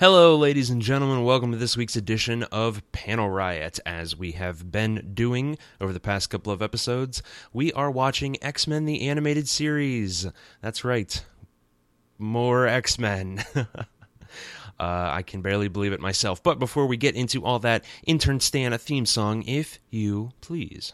Hello, ladies and gentlemen. Welcome to this week's edition of Panel Riot. As we have been doing over the past couple of episodes, we are watching X Men the Animated Series. That's right. More X Men. uh, I can barely believe it myself. But before we get into all that, intern Stan, a theme song, if you please.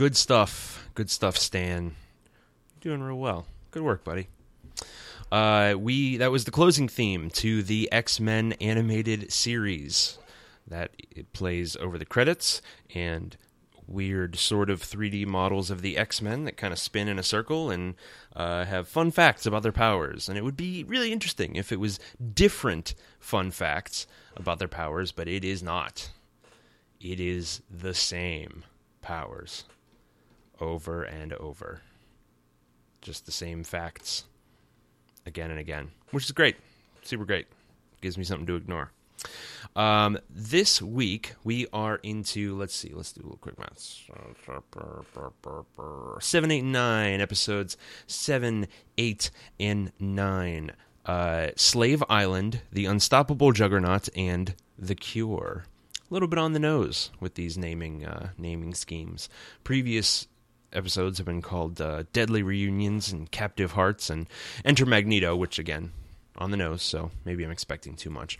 Good stuff. Good stuff, Stan. Doing real well. Good work, buddy. Uh, we that was the closing theme to the X Men animated series that it plays over the credits and weird sort of 3D models of the X Men that kind of spin in a circle and uh, have fun facts about their powers. And it would be really interesting if it was different fun facts about their powers, but it is not. It is the same powers over and over. Just the same facts again and again, which is great. Super great. Gives me something to ignore. Um, this week we are into let's see, let's do a little quick math. Seven, eight, nine episodes. Seven, eight, and nine. Uh, Slave Island, The Unstoppable Juggernaut, and The Cure. A little bit on the nose with these naming uh, naming schemes. Previous episodes have been called uh, Deadly Reunions and Captive Hearts and Enter Magneto, which again on the nose, so maybe I'm expecting too much.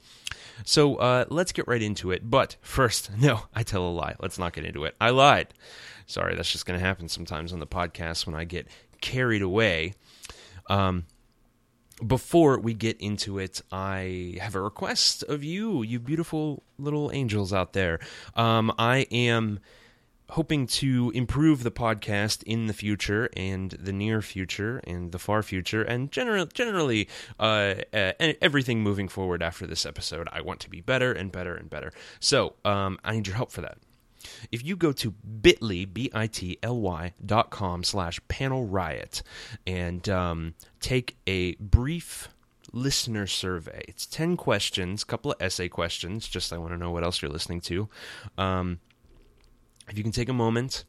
So uh, let's get right into it. But first, no, I tell a lie. Let's not get into it. I lied. Sorry, that's just going to happen sometimes on the podcast when I get carried away. Um, before we get into it, I have a request of you, you beautiful little angels out there. Um, I am hoping to improve the podcast in the future and the near future and the far future and general, generally uh, uh, everything moving forward after this episode. I want to be better and better and better. So um, I need your help for that. If you go to bit.ly, B-I-T-L-Y dot com slash panel riot and um, take a brief listener survey. It's 10 questions, couple of essay questions, just I want to know what else you're listening to. Um, if you can take a moment,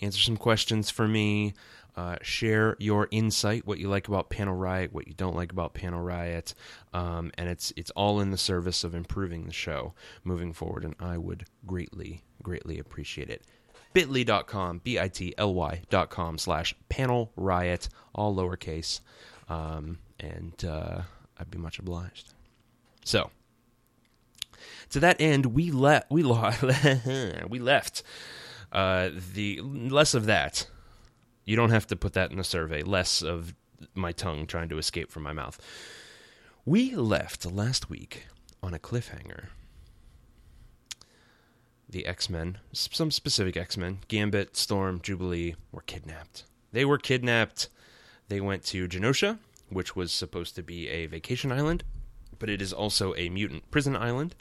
answer some questions for me, uh, share your insight, what you like about Panel Riot, what you don't like about Panel Riot, um, and it's it's all in the service of improving the show moving forward, and I would greatly, greatly appreciate it. Bitly.com, B I T L Y dot com slash Panel Riot, all lowercase, um, and uh, I'd be much obliged. So, to that end, we left. We, lo- we left uh, the less of that. You don't have to put that in the survey. Less of my tongue trying to escape from my mouth. We left last week on a cliffhanger. The X Men, some specific X Men, Gambit, Storm, Jubilee, were kidnapped. They were kidnapped. They went to Genosha, which was supposed to be a vacation island, but it is also a mutant prison island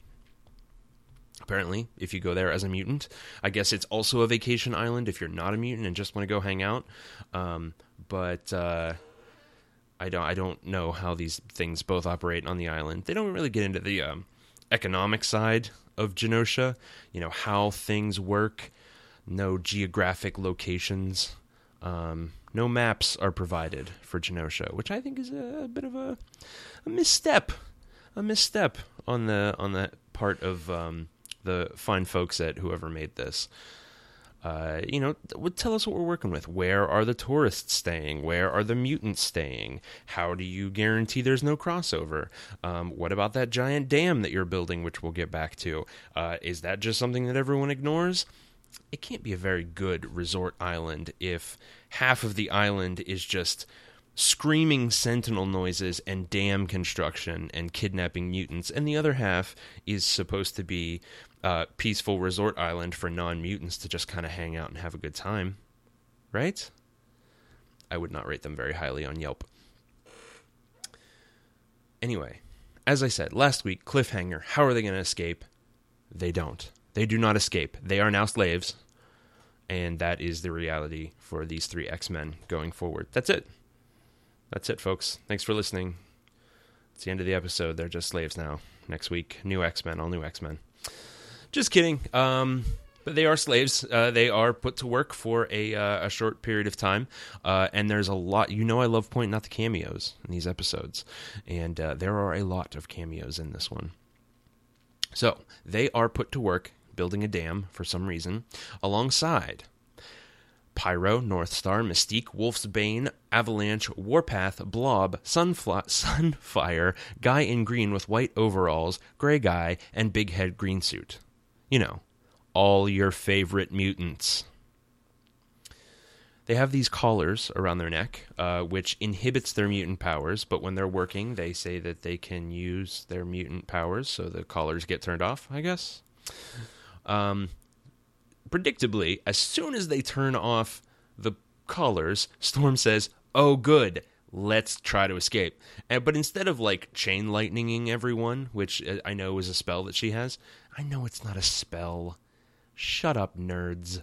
apparently, if you go there as a mutant. I guess it's also a vacation island if you're not a mutant and just want to go hang out. Um, but uh, I don't I don't know how these things both operate on the island. They don't really get into the um, economic side of Genosha. You know how things work. No geographic locations. Um, no maps are provided for Genosha, which I think is a, bit of a, a, misstep, a misstep on the on the part of um, the fine folks at whoever made this. Uh, you know, would tell us what we're working with. Where are the tourists staying? Where are the mutants staying? How do you guarantee there's no crossover? Um, what about that giant dam that you're building, which we'll get back to? Uh, is that just something that everyone ignores? It can't be a very good resort island if half of the island is just screaming sentinel noises and dam construction and kidnapping mutants, and the other half is supposed to be uh, peaceful resort island for non mutants to just kind of hang out and have a good time, right? I would not rate them very highly on Yelp. Anyway, as I said last week, cliffhanger. How are they going to escape? They don't. They do not escape. They are now slaves, and that is the reality for these three X Men going forward. That's it. That's it, folks. Thanks for listening. It's the end of the episode. They're just slaves now. Next week, new X Men, all new X Men. Just kidding. Um, but they are slaves. Uh, they are put to work for a uh, a short period of time, uh, and there's a lot. You know, I love pointing out the cameos in these episodes, and uh, there are a lot of cameos in this one. So they are put to work building a dam for some reason, alongside Pyro, Northstar, Mystique, Wolfsbane, Avalanche, Warpath, Blob, Sunfly, Sunfire, Guy in green with white overalls, Gray Guy, and Big Head Green Suit. You know, all your favorite mutants. They have these collars around their neck, uh, which inhibits their mutant powers, but when they're working, they say that they can use their mutant powers, so the collars get turned off, I guess. Um, predictably, as soon as they turn off the collars, Storm says, Oh, good, let's try to escape. And, but instead of like chain lightninging everyone, which uh, I know is a spell that she has, I know it's not a spell. Shut up, nerds.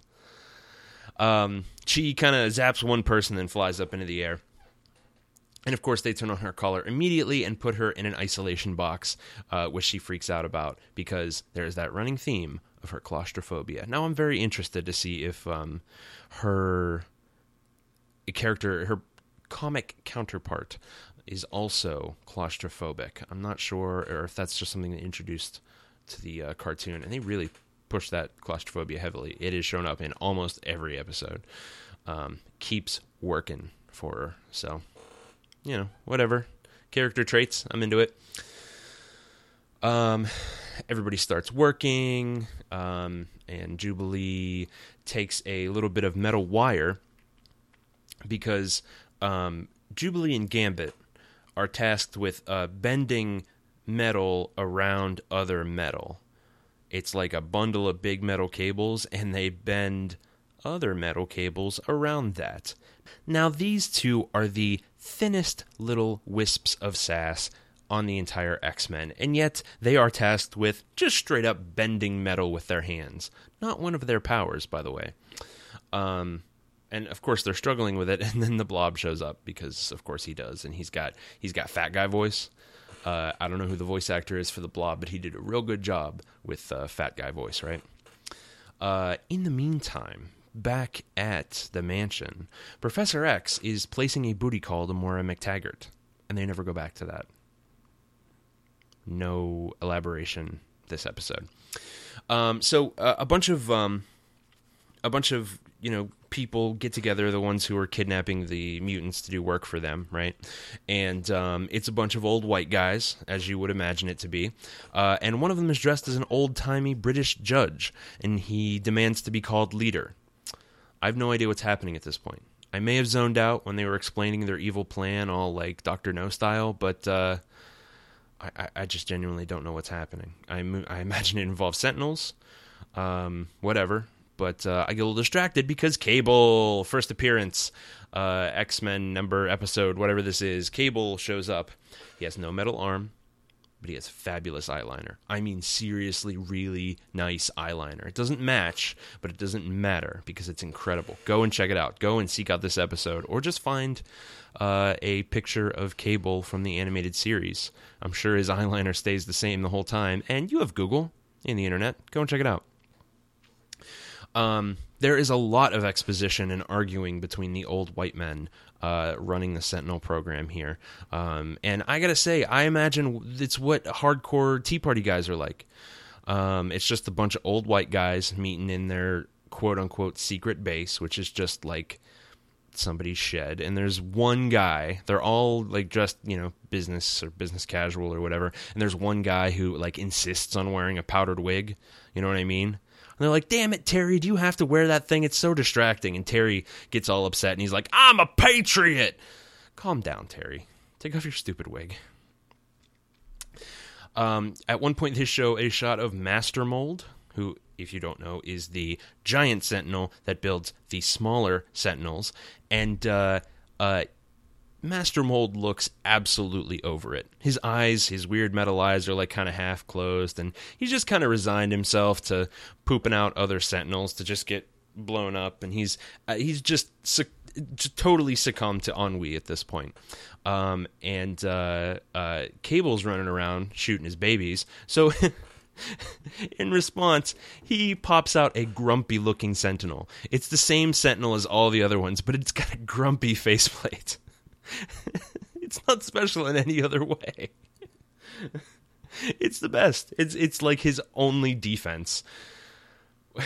Um, she kind of zaps one person then flies up into the air. And of course, they turn on her collar immediately and put her in an isolation box, uh, which she freaks out about because there's that running theme of her claustrophobia. Now, I'm very interested to see if um, her character, her comic counterpart, is also claustrophobic. I'm not sure, or if that's just something they introduced to the uh, cartoon, and they really push that claustrophobia heavily. It is shown up in almost every episode. Um, keeps working for her, so you know, whatever. Character traits, I'm into it. Um, everybody starts working, um, and Jubilee takes a little bit of metal wire because um, Jubilee and Gambit are tasked with uh, bending metal around other metal. It's like a bundle of big metal cables, and they bend other metal cables around that. Now, these two are the thinnest little wisps of sass on the entire X Men, and yet they are tasked with just straight up bending metal with their hands. Not one of their powers, by the way. Um, and of course they're struggling with it, and then the Blob shows up because, of course, he does, and he's got he's got fat guy voice. Uh, I don't know who the voice actor is for the Blob, but he did a real good job with uh, fat guy voice, right? Uh, in the meantime, back at the mansion, Professor X is placing a booty call to Moira MacTaggert, and they never go back to that. No elaboration this episode. Um, so uh, a bunch of um, a bunch of you know people get together, the ones who are kidnapping the mutants to do work for them, right? And um, it's a bunch of old white guys, as you would imagine it to be. Uh, and one of them is dressed as an old timey British judge, and he demands to be called leader. I have no idea what's happening at this point. I may have zoned out when they were explaining their evil plan, all like Doctor No style, but uh, I, I just genuinely don't know what's happening. I, I imagine it involves Sentinels, um, whatever. But uh, I get a little distracted because Cable, first appearance, uh, X Men number episode, whatever this is, Cable shows up. He has no metal arm but he has fabulous eyeliner. I mean, seriously, really nice eyeliner. It doesn't match, but it doesn't matter because it's incredible. Go and check it out. Go and seek out this episode, or just find uh, a picture of Cable from the animated series. I'm sure his eyeliner stays the same the whole time. And you have Google in the internet. Go and check it out. Um, there is a lot of exposition and arguing between the old white men uh, running the Sentinel program here. Um, and I gotta say, I imagine it's what hardcore Tea Party guys are like. Um, it's just a bunch of old white guys meeting in their quote unquote secret base, which is just like somebody's shed and there's one guy they're all like dressed you know business or business casual or whatever and there's one guy who like insists on wearing a powdered wig you know what i mean they're like damn it terry do you have to wear that thing? It's so distracting. And terry gets all upset and he's like i'm a patriot. Calm down terry. Take off your stupid wig. Um, at one point in his show a shot of master mold who if you don't know, is the giant sentinel that builds the smaller sentinels. And uh, uh, Master Mold looks absolutely over it. His eyes, his weird metal eyes, are like kind of half closed, and he's just kind of resigned himself to pooping out other sentinels to just get blown up. And he's uh, he's just, totally succumbed to ennui at this point. Um, and uh, uh, Cable's running around shooting his babies. So In response, he pops out a grumpy looking sentinel. It's the same sentinel as all the other ones, but it's got a grumpy faceplate. it's not special in any other way. It's the best. It's it's like his only defense.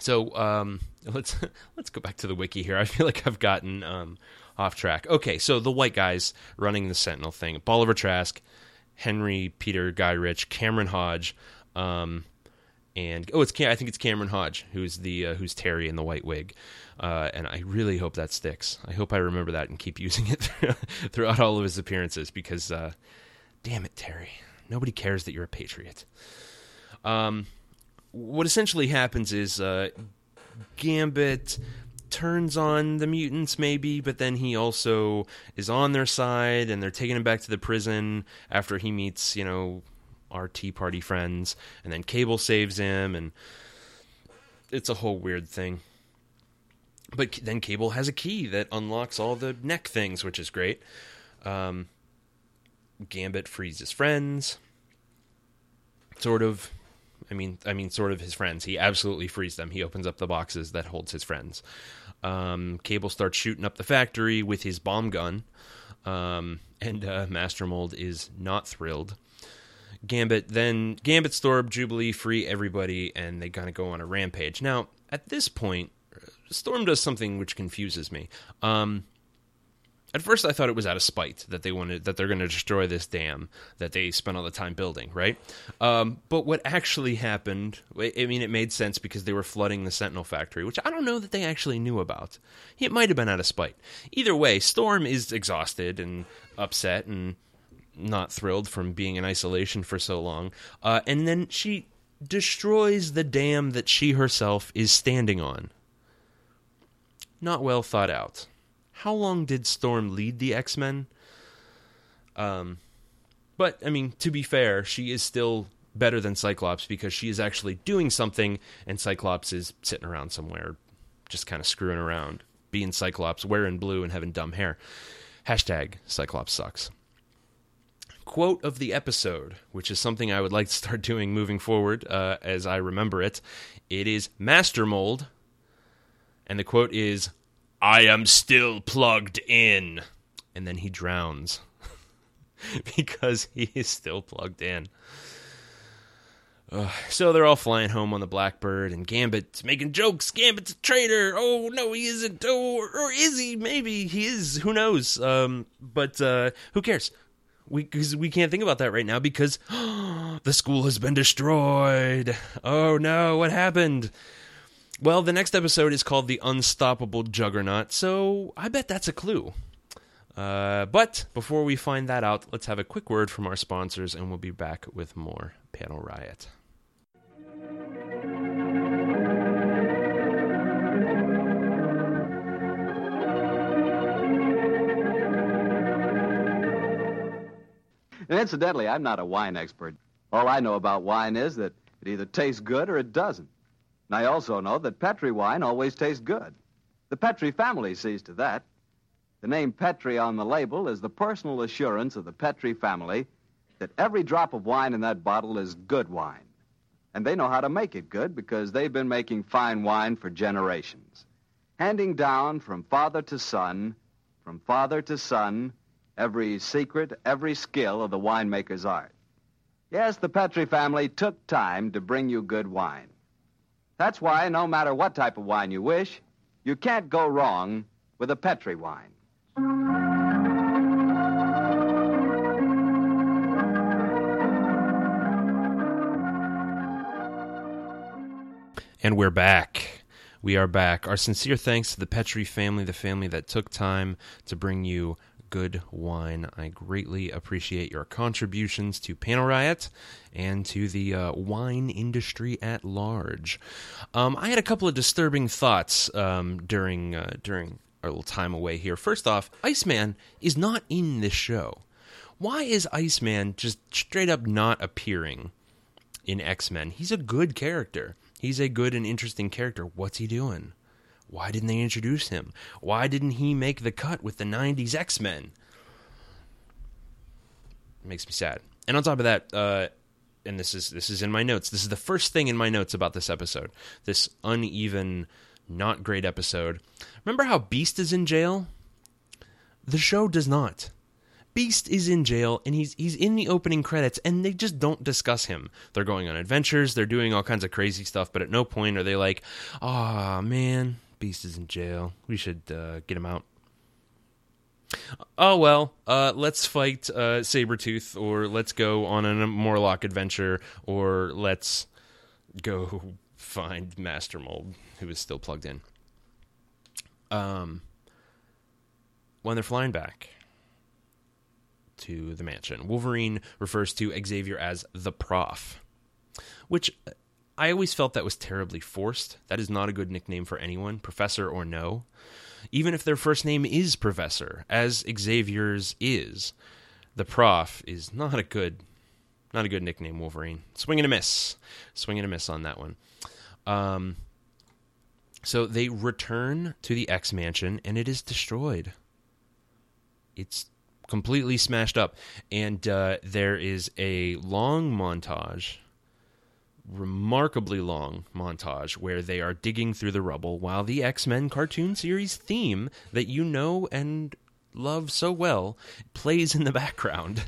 so um, let's let's go back to the wiki here. I feel like I've gotten um, off track. Okay, so the white guys running the Sentinel thing: Bolivar Trask, Henry, Peter, Gyrich, Cameron Hodge, um, and oh, it's Cam- I think it's Cameron Hodge who's the uh, who's Terry in the white wig, uh, and I really hope that sticks. I hope I remember that and keep using it throughout all of his appearances because, uh, damn it, Terry, nobody cares that you're a patriot. Um, what essentially happens is uh, Gambit turns on the mutants maybe but then he also is on their side and they're taking him back to the prison after he meets you know our tea party friends and then cable saves him and it's a whole weird thing but then cable has a key that unlocks all the neck things which is great um, gambit frees his friends sort of I mean, I mean, sort of his friends. He absolutely frees them. He opens up the boxes that holds his friends. Um, Cable starts shooting up the factory with his bomb gun, um, and uh, Master Mold is not thrilled. Gambit then Gambit, Storm, Jubilee free everybody, and they kind of go on a rampage. Now, at this point, Storm does something which confuses me. Um, at first I thought it was out of spite that they wanted that they're going to destroy this dam that they spent all the time building, right? Um, but what actually happened? I mean, it made sense because they were flooding the Sentinel factory, which I don't know that they actually knew about. It might have been out of spite. Either way, Storm is exhausted and upset and not thrilled from being in isolation for so long, uh, and then she destroys the dam that she herself is standing on. Not well thought out how long did Storm lead the X Men? Um, but I mean, to be fair, she is still better than Cyclops because she is actually doing something, and Cyclops is sitting around somewhere, just kind of screwing around, being Cyclops, wearing blue and having dumb hair. Hashtag Cyclops sucks. Quote of the episode, which is something I would like to start doing moving forward uh, as I remember it. It is Master Mold, and the quote is I am still plugged in. And then he drowns because he is still plugged in. So they're all flying home on the Blackbird, and Gambit's making jokes. Gambit's a traitor. Oh no, he isn't. Oh, or, or is he? Maybe he is. Who knows? Um, but uh, who cares? We because we can't think about that right now because the school has been destroyed. Oh no, what happened? Well, the next episode is called The Unstoppable Juggernaut, so I bet that's a clue. Uh, but before we find that out, let's have a quick word from our sponsors, and we'll be back with more Panel Riot. And incidentally, I'm not a wine expert. All I know about wine is that it either tastes good or it doesn't. And I also know that Petri wine always tastes good. The Petri family sees to that. The name Petri on the label is the personal assurance of the Petri family that every drop of wine in that bottle is good wine. And they know how to make it good because they've been making fine wine for generations. Handing down from father to son, from father to son, every secret, every skill of the winemaker's art. Yes, the Petri family took time to bring you good wine. That's why, no matter what type of wine you wish, you can't go wrong with a Petri wine. And we're back. We are back. Our sincere thanks to the Petri family, the family that took time to bring you good wine. I greatly appreciate your contributions to Panel Riot and to the uh, wine industry at large. Um, I had a couple of disturbing thoughts um, during uh, during our little time away here. First off, Iceman is not in this show. Why is Iceman just straight up not appearing in X Men? He's a good character. He's a good and interesting character. What's he doing? Why didn't they introduce him? Why didn't he make the cut with the 90s X Men? Makes me sad. And on top of that, uh, and this is this is in my notes. This is the first thing in my notes about this episode. This uneven, not great episode. Remember how Beast is in jail? The show does not. Beast is in jail and he's he's in the opening credits and they just don't discuss him. They're going on adventures, they're doing all kinds of crazy stuff, but at no point are they like, "Ah, oh, man, Beast is in jail. We should uh, get him out." Oh well, uh, let's fight uh, Sabretooth, or let's go on a Morlock adventure, or let's go find Master Mold, who is still plugged in. Um, when they're flying back, to the mansion. Wolverine refers to Xavier as the prof, which I always felt that was terribly forced. That is not a good nickname for anyone, professor or no. Even if their first name is Professor, as Xavier's is, the prof is not a good not a good nickname, Wolverine. Swing and a miss. Swing and a miss on that one. Um, so they return to the X Mansion and it is destroyed. It's completely smashed up. And uh, there is a long montage, remarkably long montage, where they are digging through the rubble while the X Men cartoon series theme that you know and love so well plays in the background.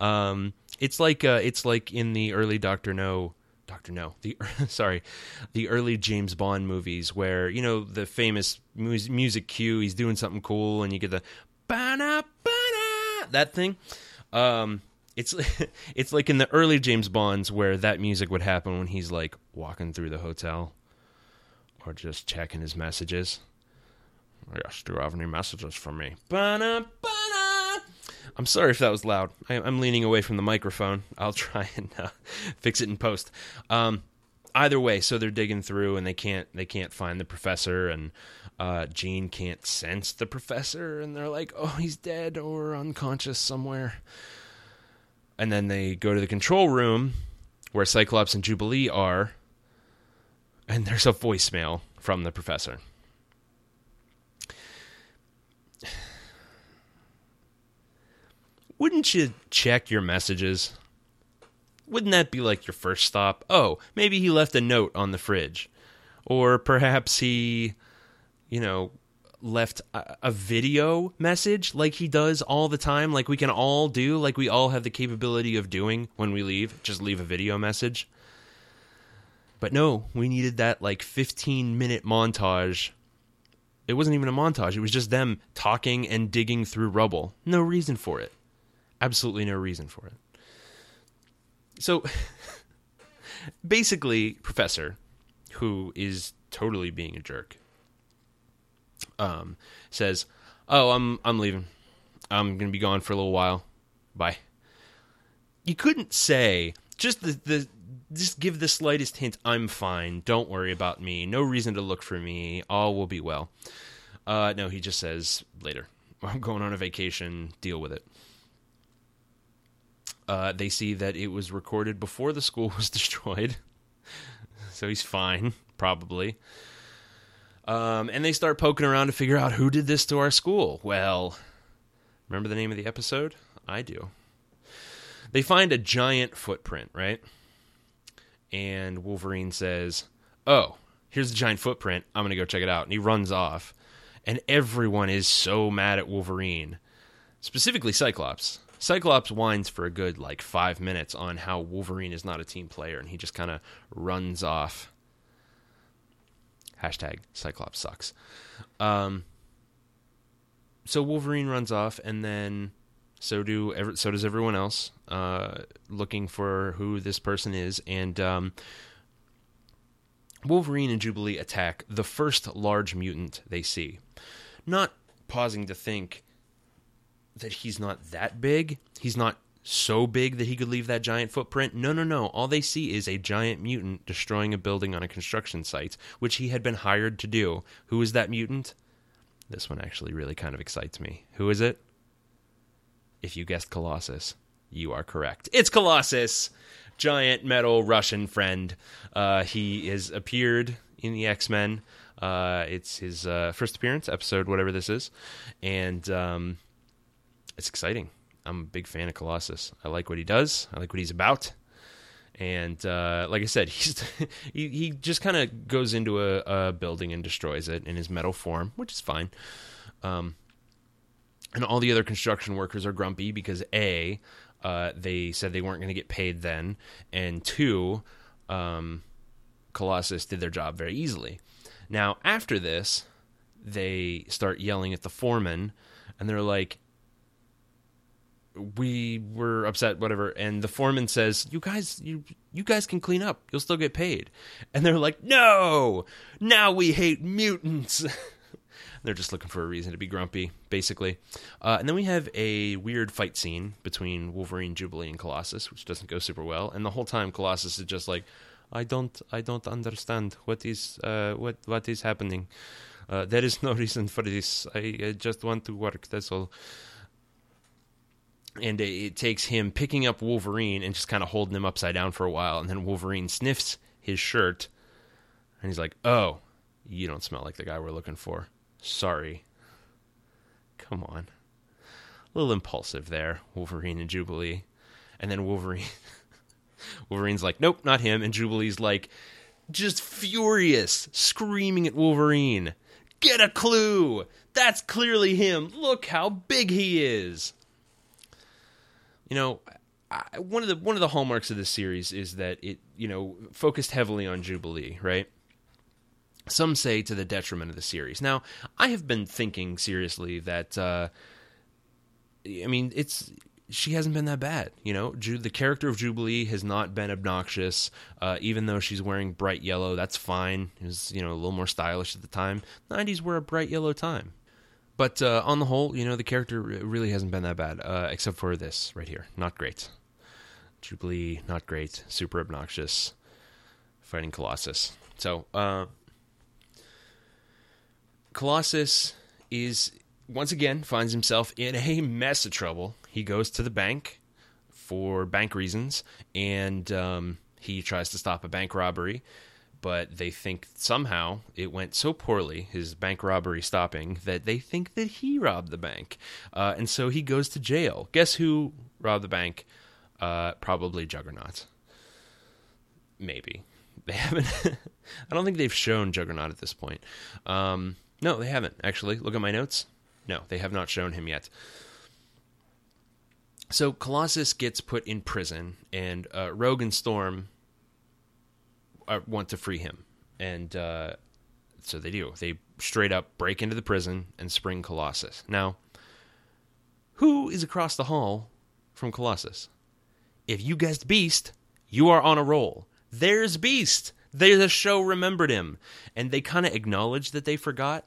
Um, it's like uh, it's like in the early Doctor No. Doctor No, the sorry, the early James Bond movies where you know the famous music cue, he's doing something cool, and you get the ba-na, ba-na, that thing. Um, it's it's like in the early James Bonds where that music would happen when he's like walking through the hotel or just checking his messages. Yes, do you have any messages for me? Ba-na, ba-na. I'm sorry if that was loud. I, am leaning away from the microphone. I'll try and uh, fix it in post. Um, either way, so they're digging through and they can't they can't find the professor and uh, Jean can't sense the professor, and they're like, "Oh, he's dead or unconscious somewhere." And then they go to the control room where Cyclops and Jubilee are, and there's a voicemail from the professor. Wouldn't you check your messages? Wouldn't that be like your first stop? Oh, maybe he left a note on the fridge. Or perhaps he you know, left a, a, video message like he does all the time, like we can all do, like we all have the capability of doing when we leave, just leave a video message. But no, we needed that like 15 minute montage. It wasn't even a montage, it was just them talking and digging through rubble. No reason for it. Absolutely no reason for it. So basically, Professor, who is totally being a jerk, um, says, "Oh, I'm I'm leaving. I'm going to be gone for a little while. Bye." You couldn't say just the the just give the slightest hint. I'm fine. Don't worry about me. No reason to look for me. All will be well. Uh, no, he just says later. I'm going on a vacation. Deal with it. Uh, they see that it was recorded before the school was destroyed, so he's fine, probably. Um, and they start poking around to figure out who did this to our school. Well, remember the name of the episode? I do. They find a giant footprint, right? And Wolverine says, Oh, here's the giant footprint. I'm going to go check it out. And he runs off. And everyone is so mad at Wolverine, specifically Cyclops. Cyclops whines for a good like five minutes on how Wolverine is not a team player, and he just kind of runs off. Hashtag Cyclops sucks. Um, so Wolverine runs off, and then so do ev- so does everyone else, uh, looking for who this person is, and um, Wolverine and Jubilee attack the first large mutant they see, not pausing to think that he's not that big. He's not so big that he could leave that giant footprint. No, no, no. All they see is a giant mutant destroying a building on a construction site, which he had been hired to do. Who is that mutant? This one actually really kind of excites me. Who is it? If you guessed Colossus, you are correct. It's Colossus, giant metal Russian friend. Uh, he has appeared in the X Men. Uh, it's his uh, first appearance, episode whatever this is, and um, it's exciting. I'm a big fan of Colossus. I like what he does. I like what he's about. And uh, like I said, he's he, he just kind of goes into a, a, building and destroys it in his metal form, which is fine. Um, and all the other construction workers are grumpy because a uh, they said they weren't going to get paid then, and two, um, Colossus did their job very easily. Now after this, they start yelling at the foreman, and they're like, we were upset whatever. And the foreman says you guys you you guys can clean up. You'll still get paid. And they're like no! Now we hate mutants. They're just looking for a reason to be grumpy basically. Uh, and then we have a weird fight scene between wolverine jubilee and colossus which doesn't go super well. And the whole time colossus is just like i don't i don't understand what is uh, what what is happening. Uh, there is no reason for this. I, I just want to work that's all and it takes him picking up Wolverine and just kind of holding him upside down for a while, and then Wolverine sniffs his shirt, and he's like, "Oh, you don't smell like the guy we're looking for. Sorry." Come on, a little impulsive there, Wolverine and Jubilee, and then Wolverine, Wolverine's like, "Nope, not him," and Jubilee's like, just furious, screaming at Wolverine, "Get a clue! That's clearly him. Look how big he is." You know, I, one of the one of the hallmarks of this series is that it you know focused heavily on Jubilee, right? Some say to the detriment of the series. Now, I have been thinking seriously that uh, I mean it's she hasn't been that bad. You know, Ju- the character of Jubilee has not been obnoxious, uh, even though she's wearing bright yellow. That's fine. It was you know a little more stylish at the time. '90s were a bright yellow time. But uh, on the whole, you know, the character really hasn't been that bad, uh, except for this right here. Not great. Jubilee, not great. Super obnoxious. Fighting Colossus. So, uh, Colossus is once again finds himself in a mess of trouble. He goes to the bank for bank reasons, and um, he tries to stop a bank robbery but they think somehow it went so poorly, his bank robbery stopping, that they think that he robbed the bank. Uh, and so he goes to jail. Guess who robbed the bank? Uh, probably Juggernaut. Maybe. They haven't. I don't think they've shown Juggernaut at this point. Um, no, they haven't, actually. Look at my notes. No, they have not shown him yet. So Colossus gets put in prison, and uh, Rogue and Storm want to free him, and uh, so they do. They straight up break into the prison and spring Colossus. Now, who is across the hall from Colossus? If you guessed Beast, you are on a roll. There's Beast. There's a show remembered him, and they kind of acknowledge that they forgot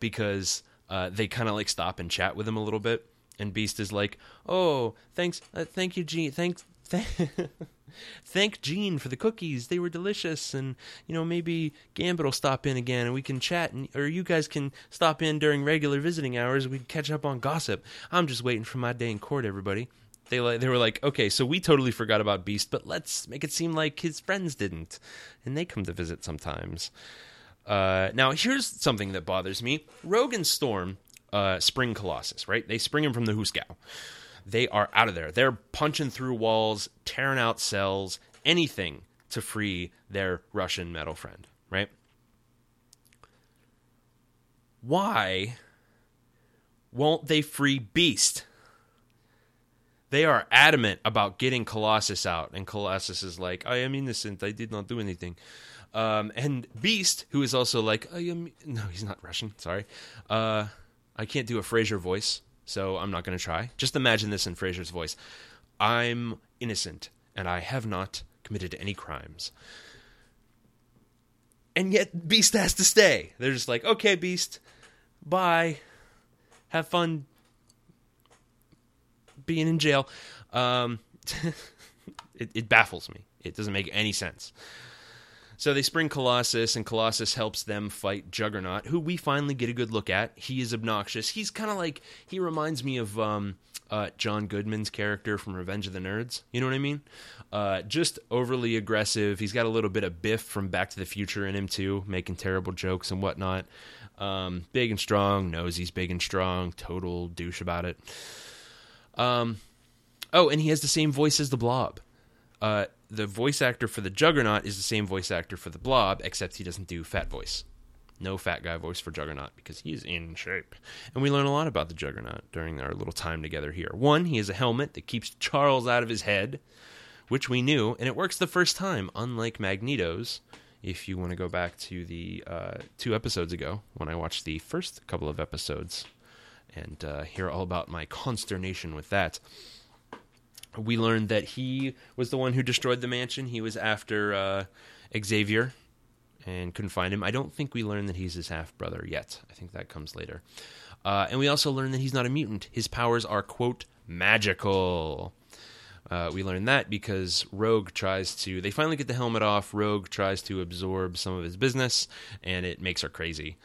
because uh, they kind of like stop and chat with him a little bit. And Beast is like, "Oh, thanks, uh, thank you, Jean. Thanks, th- thank Jean for the cookies. They were delicious. And, you know, maybe Gambit will stop in again and we can chat. And, or you guys can stop in during regular visiting hours. We can catch up on gossip. I'm just waiting for my day in court, everybody. They, they were like, okay, so we totally forgot about Beast, but let's make it seem like his friends didn't. And they come to visit sometimes. Uh, now, here's something that bothers me Rogue and Storm uh, spring Colossus, right? They spring him from the Husgow they are out of there. They're punching through walls, tearing out cells, anything to free their Russian metal friend, right? Why won't they free Beast? They are adamant about getting Colossus out, and Colossus is like, "I am innocent. I did not do anything." Um, and Beast, who is also like, "I am." No, he's not Russian. Sorry, uh, I can't do a Frasier voice, so I'm not going to try. Just imagine this in Frasier's voice. I'm innocent, and I have not committed any crimes. And yet, Beast has to stay. They're just like, "Okay, Beast, bye. Have fun being in jail. Um, it, it baffles me. It doesn't make any sense. So they spring Colossus, and Colossus helps them fight Juggernaut, who we finally get a good look at. He is obnoxious. He's kind of like he reminds me of um, uh, John Goodman's character from Revenge of the Nerds. You know what I mean? Uh, just overly aggressive. He's got a little bit of Biff from Back to the Future in him too, making terrible jokes and whatnot. Um, big and strong, knows he's big and strong. Total douche about it. Um, oh, and he has the same voice as the Blob. Uh, the voice actor for the Juggernaut is the same voice actor for the Blob, except he doesn't do fat voice. No fat guy voice for Juggernaut because he's in shape. And we learn a lot about the Juggernaut during our little time together here. One, he has a helmet that keeps Charles out of his head, which we knew, and it works the first time, unlike Magneto's. If you want to go back to the uh, two episodes ago when I watched the first couple of episodes and uh, hear all about my consternation with that. We learned that he was the one who destroyed the mansion. He was after uh, Xavier and couldn't find him. I don't think we learned that he's his half brother yet. I think that comes later. Uh, and we also learned that he's not a mutant. His powers are, quote, magical. Uh, we learn that because Rogue tries to. They finally get the helmet off. Rogue tries to absorb some of his business, and it makes her crazy.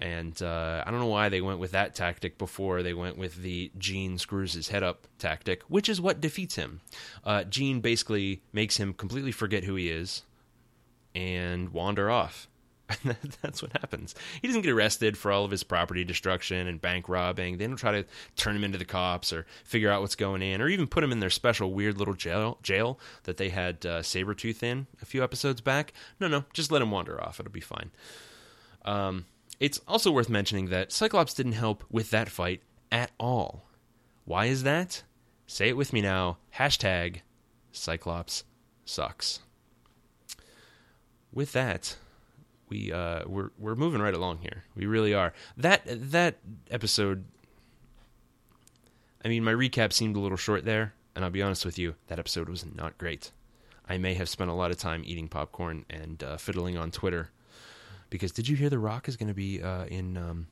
And uh, I don't know why they went with that tactic before they went with the Jean screws his head up tactic, which is what defeats him. Uh, Jean basically makes him completely forget who he is and wander off. That's what happens. He doesn't get arrested for all of his property destruction and bank robbing. They don't try to turn him into the cops or figure out what's going in or even put him in their special weird little jail, jail that they had uh, Sabretooth in a few episodes back. No, no, just let him wander off. It'll be fine. Um, it's also worth mentioning that Cyclops didn't help with that fight at all. Why is that? Say it with me now. Hashtag Cyclops sucks. With that, we uh, we're we're moving right along here. We really are. That that episode. I mean, my recap seemed a little short there, and I'll be honest with you, that episode was not great. I may have spent a lot of time eating popcorn and uh, fiddling on Twitter because did you hear The Rock is going to be uh, in um,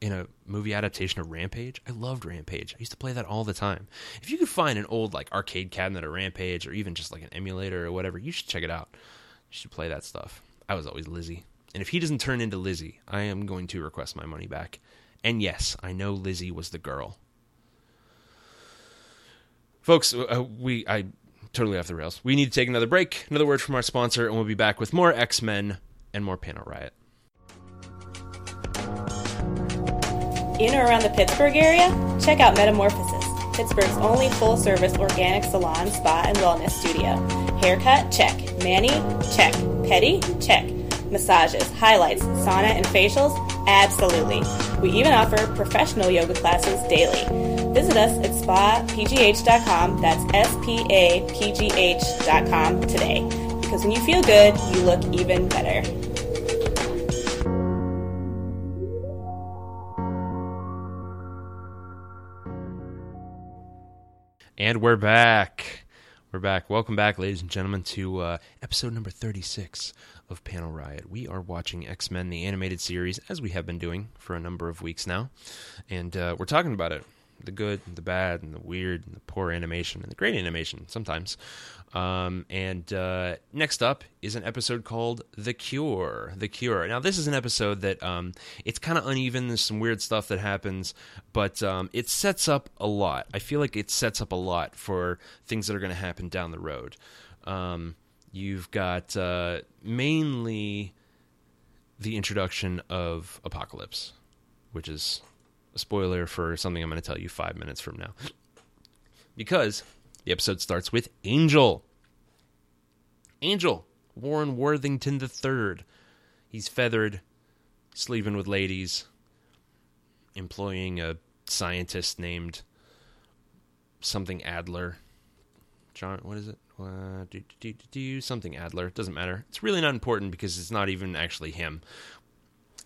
in a movie adaptation of Rampage? I loved Rampage. I used to play that all the time. If you could find an old like arcade cabinet of Rampage or even just like an emulator or whatever, you should check it out. You should play that stuff. I was always Lizzie. And if he doesn't turn into Lizzie, I am going to request my money back. And yes, I know Lizzie was the girl. Folks, uh, we I totally off the rails. We need to take another break. Another word from our sponsor, and we'll be back with more X Men and more Panel Riot. In or around the Pittsburgh area? Check out Metamorphosis, Pittsburgh's only full service organic salon, spa, and wellness studio. Haircut? Check. Mani? Check. Petty? Check. Massages, highlights, sauna, and facials? Absolutely. We even offer professional yoga classes daily. Visit us at spapgh.com, that's S P A P G H.com today. Because when you feel good, you look even better. And we're back. We're back. Welcome back, ladies and gentlemen, to uh, episode number 36 of Panel Riot. We are watching X Men, the animated series, as we have been doing for a number of weeks now. And uh, we're talking about it the good, and the bad, and the weird, and the poor animation, and the great animation sometimes. Um, and uh, next up is an episode called The Cure. The Cure. Now, this is an episode that um, it's kind of uneven. There's some weird stuff that happens, but um, it sets up a lot. I feel like it sets up a lot for things that are going to happen down the road. Um, you've got uh, mainly the introduction of Apocalypse, which is a spoiler for something I'm going to tell you five minutes from now. Because the episode starts with Angel. Angel, Warren Worthington III. He's feathered, sleeping with ladies, employing a scientist named something Adler. John, what is it? Uh, do, do, do, do something Adler. It doesn't matter. It's really not important because it's not even actually him.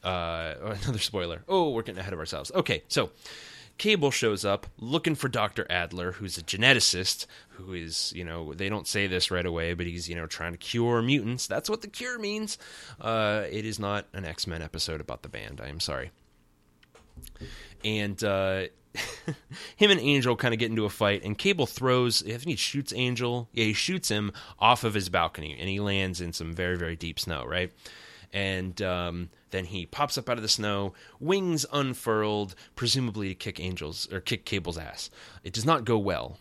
Uh, another spoiler. Oh, we're getting ahead of ourselves. Okay, so Cable shows up looking for Dr. Adler, who's a geneticist, who is, you know, they don't say this right away, but he's, you know, trying to cure mutants. That's what the cure means. Uh, it is not an X Men episode about the band. I am sorry. And uh, him and Angel kind of get into a fight, and Cable throws. I think he shoots Angel. Yeah, he shoots him off of his balcony, and he lands in some very, very deep snow, right? And um, then he pops up out of the snow, wings unfurled, presumably to kick Angel's or kick Cable's ass. It does not go well,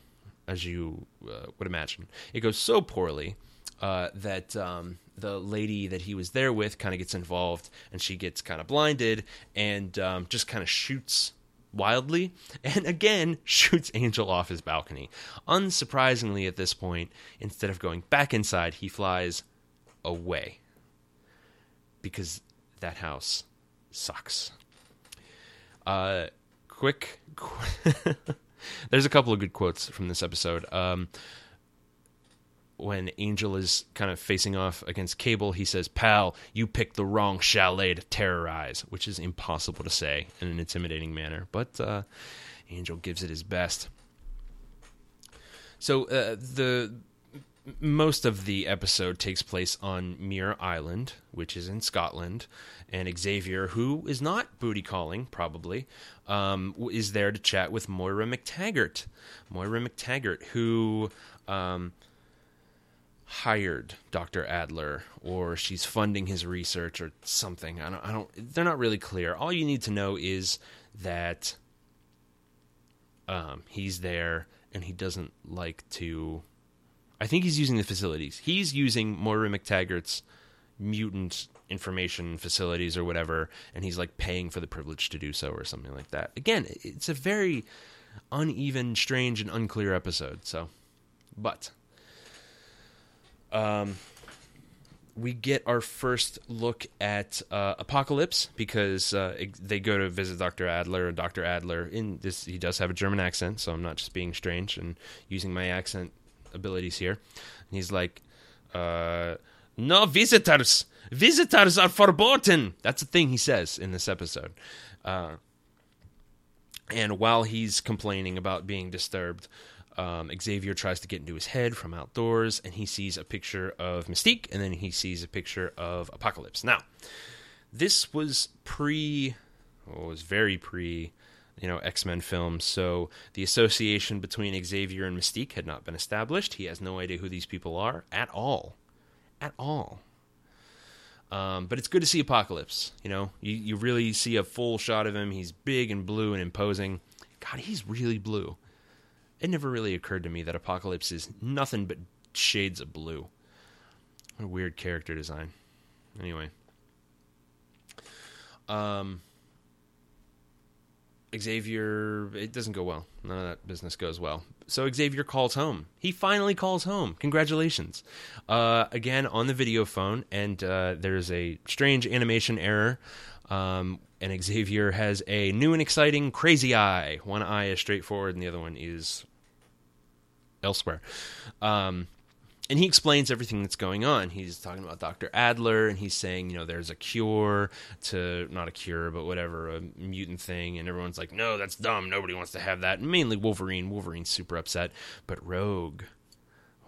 as you uh, would imagine. It goes so poorly uh, that um, the lady that he was there with kind of gets involved, and she gets kind of blinded and um, just kind of shoots wildly and again shoots Angel off his balcony. Unsurprisingly, at this point, instead of going back inside, he flies away because that house sucks. Uh, quick. Qu- There's a couple of good quotes from this episode. Um, when Angel is kind of facing off against Cable, he says, Pal, you picked the wrong chalet to terrorize, which is impossible to say in an intimidating manner, but uh, Angel gives it his best. So uh, the most of the episode takes place on Muir Island, which is in Scotland, and Xavier, who is not booty calling, probably, um, is there to chat with Moira MacTaggert. Moira MacTaggert, who um, hired Dr. Adler, or she's funding his research, or something. I don't. I don't. They're not really clear. All you need to know is that um, he's there, and he doesn't like to I think he's using the facilities. He's using Moira MacTaggert's mutant information facilities or whatever, and he's like paying for the privilege to do so or something like that. Again, it's a very uneven, strange, and unclear episode. So, but um, we get our first look at uh, Apocalypse because uh, they go to visit Dr. Adler. And Dr. Adler, in this, he does have a German accent, so I'm not just being strange and using my accent abilities here. And he's like, uh, "No visitors. Visitors are forbidden." That's the thing he says in this episode. Uh, and while he's complaining about being disturbed, um, Xavier tries to get into his head from outdoors, and he sees a picture of Mystique, and then he sees a picture of Apocalypse. Now, this was pre, well, it was very pre you know X-Men films. So the association between Xavier and Mystique had not been established. He has no idea who these people are at all, at all. Um, but it's good to see Apocalypse. You know, you, you really see a full shot of him. He's big and blue and imposing. God, he's really blue. It never really occurred to me that Apocalypse is nothing but shades of blue. What a weird character design. Anyway. Um, Xavier, it doesn't go well. None of that business goes well. So Xavier calls home. He finally calls home. Congratulations. Uh, again, on the video phone, and uh, there's a strange animation error. Um, and Xavier has a new and exciting crazy eye. One eye is straightforward, and the other one is elsewhere. Um, and he explains everything that's going on. He's talking about Dr. Adler, and he's saying, you know, there's a cure to, not a cure, but whatever, a mutant thing. And everyone's like, no, that's dumb. Nobody wants to have that. Mainly Wolverine. Wolverine's super upset. But Rogue,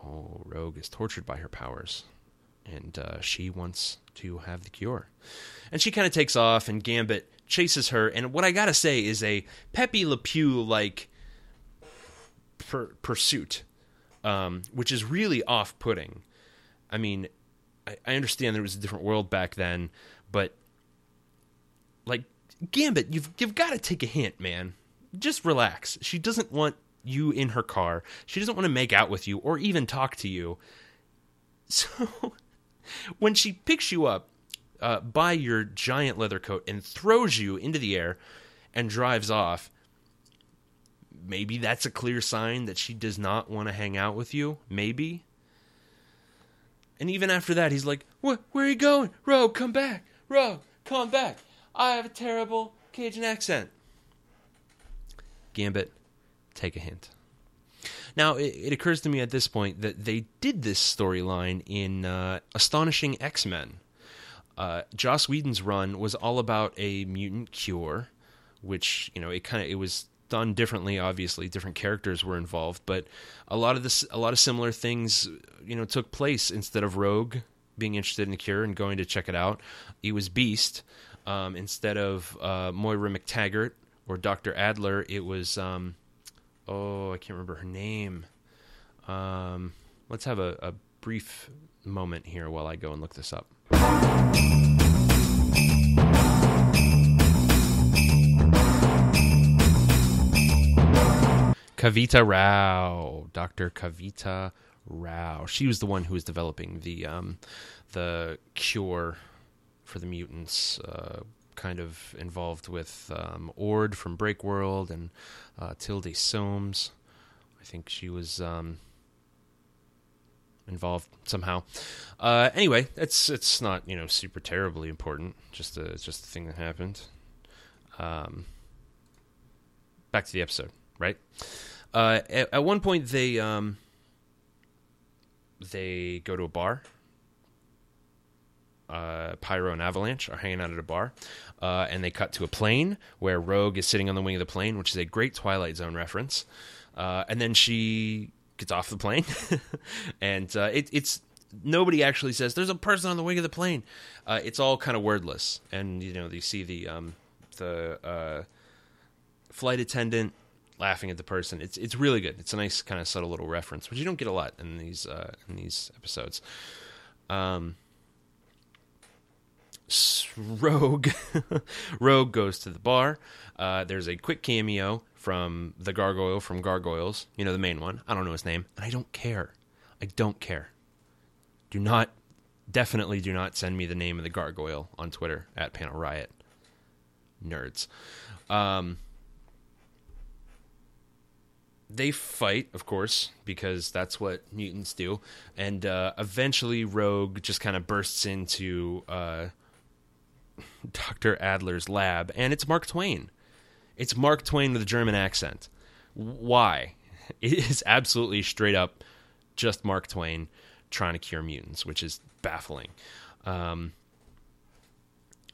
oh, Rogue is tortured by her powers. And uh, she wants to have the cure. And she kind of takes off, and Gambit chases her. And what I got to say is a Pepe Le Pew like pursuit um, which is really off putting. I mean, I, I understand there was a different world back then, but like Gambit, you've you've got to take a hint, man. Just relax. She doesn't want you in her car. She doesn't want to make out with you or even talk to you. So when she picks you up uh, by your giant leather coat and throws you into the air and drives off, maybe that's a clear sign that she does not want to hang out with you. Maybe. And even after that, he's like, Where, where are you going? Rogue, come back. Rogue, come back. I have a terrible Cajun accent. Gambit, take a hint. Now, it, it occurs to me at this point that they did this storyline in uh, Astonishing X Men. Uh, Joss Whedon's run was all about a mutant cure, which you know it kind of it was done differently. Obviously, different characters were involved, but a lot of this, a lot of similar things, you know, took place. Instead of Rogue being interested in the cure and going to check it out, it was Beast. Um, instead of uh, Moira MacTaggert or Doctor Adler, it was um, oh, I can't remember her name. Um, let's have a, a brief moment here while I go and look this up. Kavita Rao, Dr. Kavita Rao. She was the one who was developing the um, the cure for the mutants, uh, kind of involved with um, Ord from Breakworld and uh, Tilda Soames. I think she was um, involved somehow. Uh, anyway, it's it's not you know super terribly important. Just a just a thing that happened. Um, back to the episode, right? Uh, at, at one point, they um, they go to a bar. Uh, Pyro and Avalanche are hanging out at a bar, uh, and they cut to a plane where Rogue is sitting on the wing of the plane, which is a great Twilight Zone reference. Uh, and then she gets off the plane, and uh, it, it's nobody actually says there's a person on the wing of the plane. Uh, it's all kind of wordless, and you know you see the um, the uh, flight attendant laughing at the person. It's it's really good. It's a nice kind of subtle little reference, which you don't get a lot in these uh, in these episodes. Um, Rogue Rogue goes to the bar. Uh, there's a quick cameo from the gargoyle from Gargoyles. You know the main one. I don't know his name, and I don't care. I don't care. Do not, definitely do not send me the name of the gargoyle on Twitter at Panel Riot. Nerds. Um, they fight, of course, because that's what mutants do. And uh, eventually, Rogue just kind of bursts into uh, Dr. Adler's lab, and it's Mark Twain. It's Mark Twain with a German accent. Why? It is absolutely straight up just Mark Twain trying to cure mutants, which is baffling. Um,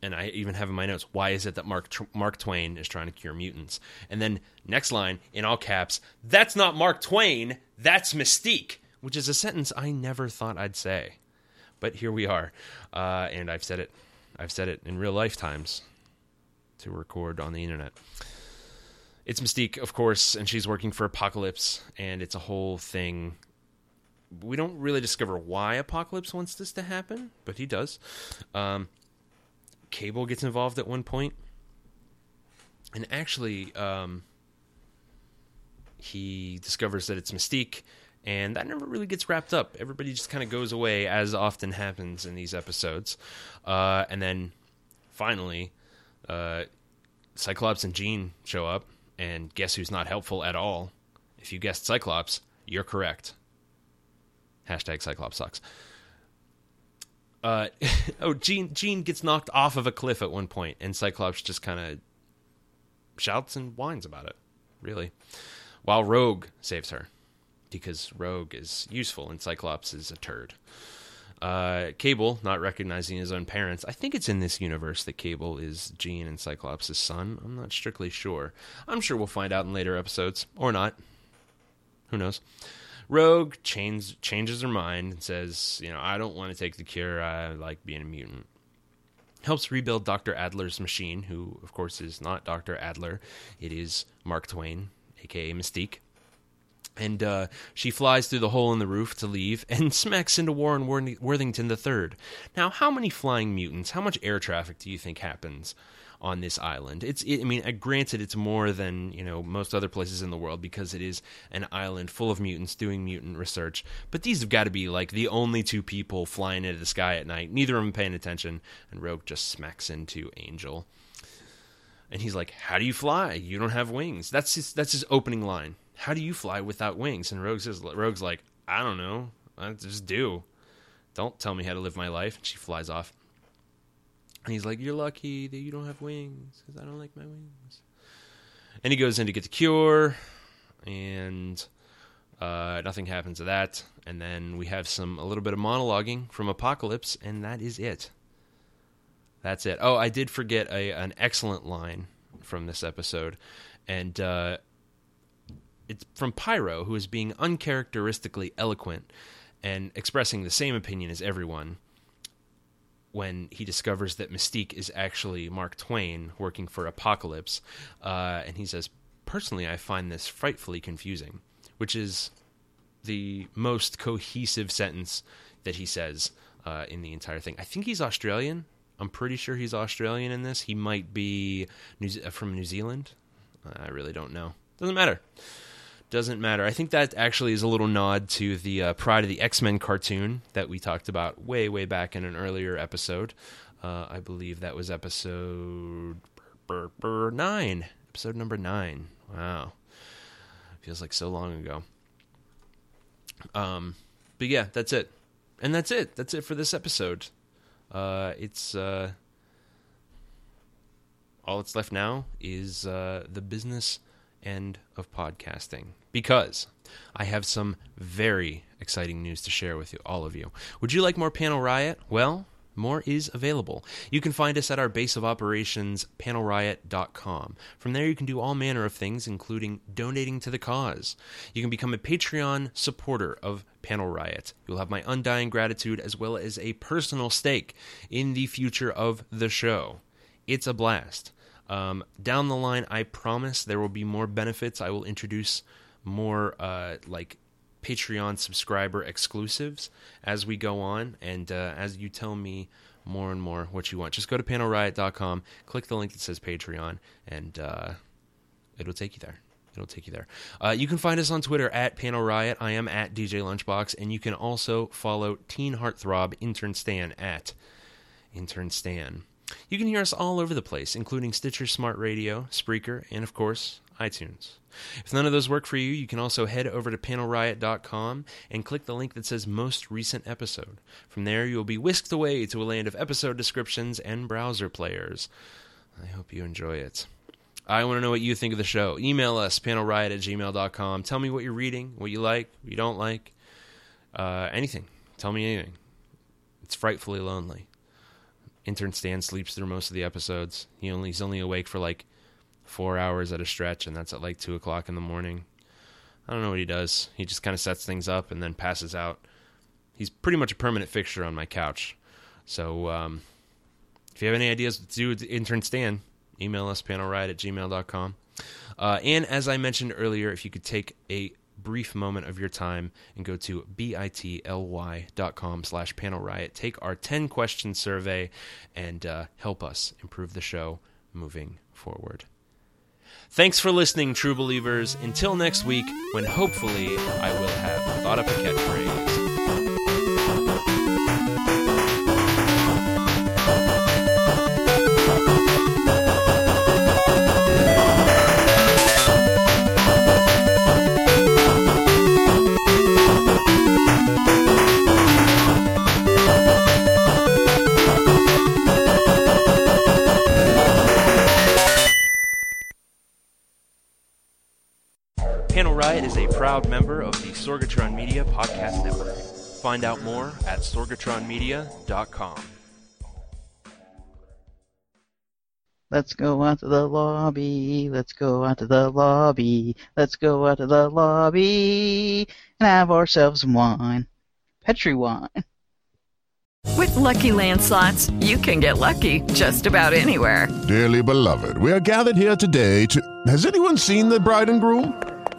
and I even have in my notes, why is it that Mark Mark Twain is trying to cure mutants? And then next line in all caps, that's not Mark Twain, that's Mystique, which is a sentence I never thought I'd say, but here we are, uh, and I've said it, I've said it in real lifetimes to record on the internet. It's Mystique, of course, and she's working for Apocalypse, and it's a whole thing. We don't really discover why Apocalypse wants this to happen, but he does. Um, Cable gets involved at one point, and actually, um, he discovers that it's Mystique, and that never really gets wrapped up. Everybody just kind of goes away, as often happens in these episodes, uh, and then finally, uh, Cyclops and Jean show up, and guess who's not helpful at all? If you guessed Cyclops, you're correct. Hashtag Cyclops sucks. Uh, oh, Jean Jean gets knocked off of a cliff at one point, and Cyclops just kind of shouts and whines about it. Really, while Rogue saves her because Rogue is useful and Cyclops is a turd. Uh, Cable not recognizing his own parents. I think it's in this universe that Cable is Jean and Cyclops' son. I'm not strictly sure. I'm sure we'll find out in later episodes or not. Who knows? Rogue changes changes her mind and says, "You know, I don't want to take the cure. I like being a mutant." Helps rebuild Dr. Adler's machine, who, of course, is not Dr. Adler. It is Mark Twain, aka Mystique. And uh, she flies through the hole in the roof to leave and smacks into Warren Worthington III. Now, how many flying mutants, how much air traffic do you think happens on this island? It's, it, I mean, uh, granted, it's more than you know most other places in the world because it is an island full of mutants doing mutant research. But these have got to be like the only two people flying into the sky at night. Neither of them paying attention, and Rogue just smacks into Angel. And he's like, "How do you fly? You don't have wings." That's his, that's his opening line how do you fly without wings? And Rogue says, Rogue's like, I don't know. I just do. Don't tell me how to live my life. And she flies off. And he's like, You're lucky that you don't have wings because I don't like my wings. And he goes in to get the cure. And Uh, nothing happens to that, and then we have some a little bit of monologuing from Apocalypse, and that is it. That's it. Oh, I did forget a an excellent line from this episode, and uh, it's from Pyro, who is being uncharacteristically eloquent and expressing the same opinion as everyone when he discovers that Mystique is actually Mark Twain working for Apocalypse. Uh, and he says, Personally, I find this frightfully confusing, which is the most cohesive sentence that he says uh, in the entire thing. I think he's Australian. I'm pretty sure he's Australian in this. He might be New- from New Zealand. I really don't know. Doesn't matter doesn't matter. I think that actually is a little nod to the uh, Pryde of the X Men cartoon that we talked about way, way back in an earlier episode. Uh, I believe that was episode burr, nine. Episode number nine. Wow, feels like so long ago. Um, but yeah, that's it, and that's it. That's it for this episode. Uh, it's uh, all that's left now is uh, the business end of podcasting because I have some very exciting news to share with you, all of you. Would you like more Panel Riot? Well, more is available. You can find us at our base of operations, panelriot.com. From there, you can do all manner of things, including donating to the cause. You can become a Patreon supporter of Panel Riot. You'll have my undying gratitude as well as a personal stake in the future of the show. It's a blast. Um, down the line, I promise there will be more benefits. I will introduce more uh, like Patreon subscriber exclusives as we go on, and uh, as you tell me more and more what you want. Just go to panelriot.com, click the link that says Patreon, and uh, it'll take you there. It'll take you there. Uh, you can find us on Twitter at Panel Riot. I am at DJ Lunchbox, and you can also follow Teen Heartthrob Intern Stan at Intern Stan. You can hear us all over the place, including Stitcher Smart Radio, Spreaker, and of course, iTunes. If none of those work for you, you can also head over to panelriot.com and click the link that says Most Recent Episode. From there, you will be whisked away to a land of episode descriptions and browser players. I hope you enjoy it. I want to know what you think of the show. Email us, panelriot at gmail.com. Tell me what you're reading, what you like, what you don't like, uh, anything. Tell me anything. It's frightfully lonely. Intern Stan sleeps through most of the episodes. He only he's only awake for like four hours at a stretch, and that's at like two o'clock in the morning. I don't know what he does. He just kind of sets things up and then passes out. He's pretty much a permanent fixture on my couch. So um, if you have any ideas to do with intern Stan, email us panelriot at gmail.com. Uh, and as I mentioned earlier, if you could take a brief moment of your time and go to bit.ly.com slash panel riot. Take our 10 question survey and uh, help us improve the show moving forward. Thanks for listening, true believers. Until next week, when hopefully I will have thought up a catchphrase. Proud member of the Sorgatron Media Podcast Network. Find out more at sorgatronmedia.com. Let's go out to the lobby. Let's go out to the lobby. Let's go out to the lobby and have ourselves some wine. Petri wine. With Lucky Land slots, you can get lucky just about anywhere. Dearly beloved, we are gathered here today to. Has anyone seen the bride and groom?